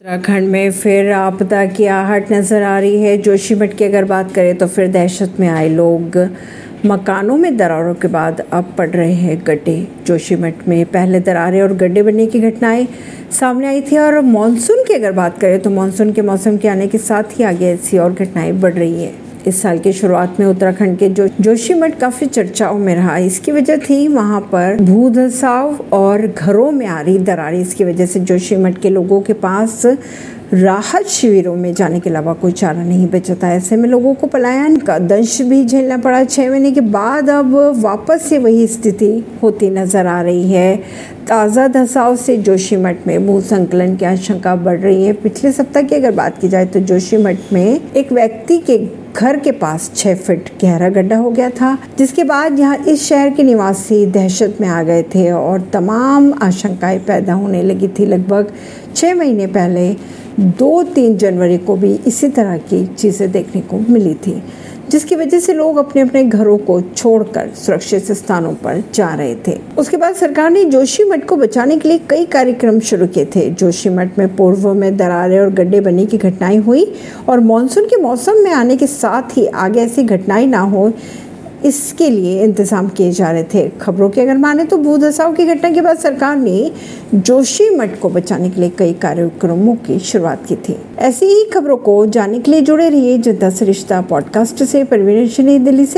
उत्तराखंड में फिर आपदा की आहट नज़र आ रही है। जोशीमठ की अगर बात करें तो फिर दहशत में आए लोग। मकानों में दरारों के बाद अब पड़ रहे हैं गड्ढे। जोशीमठ में पहले दरारें और गड्ढे बनने की घटनाएँ सामने आई थी और मानसून की अगर बात करें तो मानसून के मौसम के आने के साथ ही आगे ऐसी और घटनाएँ बढ़ रही है। इस साल की शुरुआत में उत्तराखंड के जो जोशीमठ काफ़ी चर्चाओं में रहा। इसकी वजह थी वहाँ पर भू धसाव और घरों में आ रही दरारें। इसकी वजह से जोशीमठ के लोगों के पास राहत शिविरों में जाने के अलावा कोई चारा नहीं बचा था। ऐसे में लोगों को पलायन का दंश भी झेलना पड़ा। छह महीने के बाद अब वापस से वही स्थिति होती नज़र आ रही है। ताज़ा धसाव से जोशीमठ में भू संकलन की आशंका बढ़ रही है। पिछले सप्ताह की अगर बात की जाए तो जोशीमठ में एक व्यक्ति के घर के पास छह फीट गहरा गड्ढा हो गया था, जिसके बाद यहाँ इस शहर के निवासी दहशत में आ गए थे और तमाम आशंकाएँ पैदा होने लगी थी। लगभग छह महीने पहले दो तीन जनवरी को भी इसी तरह की चीज़ें देखने को मिली थी। जिसकी वजह से लोग अपने अपने घरों को छोड़कर सुरक्षित स्थानों पर जा रहे थे। उसके बाद सरकार ने जोशी मठ को बचाने के लिए कई कार्यक्रम शुरू किए थे। जोशी मठ में पूर्व में दरारें और गड्ढे बनने की घटनाएँ हुई और मानसून के मौसम में आने के साथ ही आगे ऐसी घटनाएँ ना हो इसके लिए इंतज़ाम किए जा रहे थे। खबरों की अगर माने तो भू दसाव की घटना के बाद सरकार ने जोशी मठ को बचाने के लिए कई कार्यक्रमों की शुरुआत की थी। ऐसी ही खबरों को जानने के लिए जुड़े रहिए जनता सरिश्ता पॉडकास्ट से। परवीन दिल्ली से।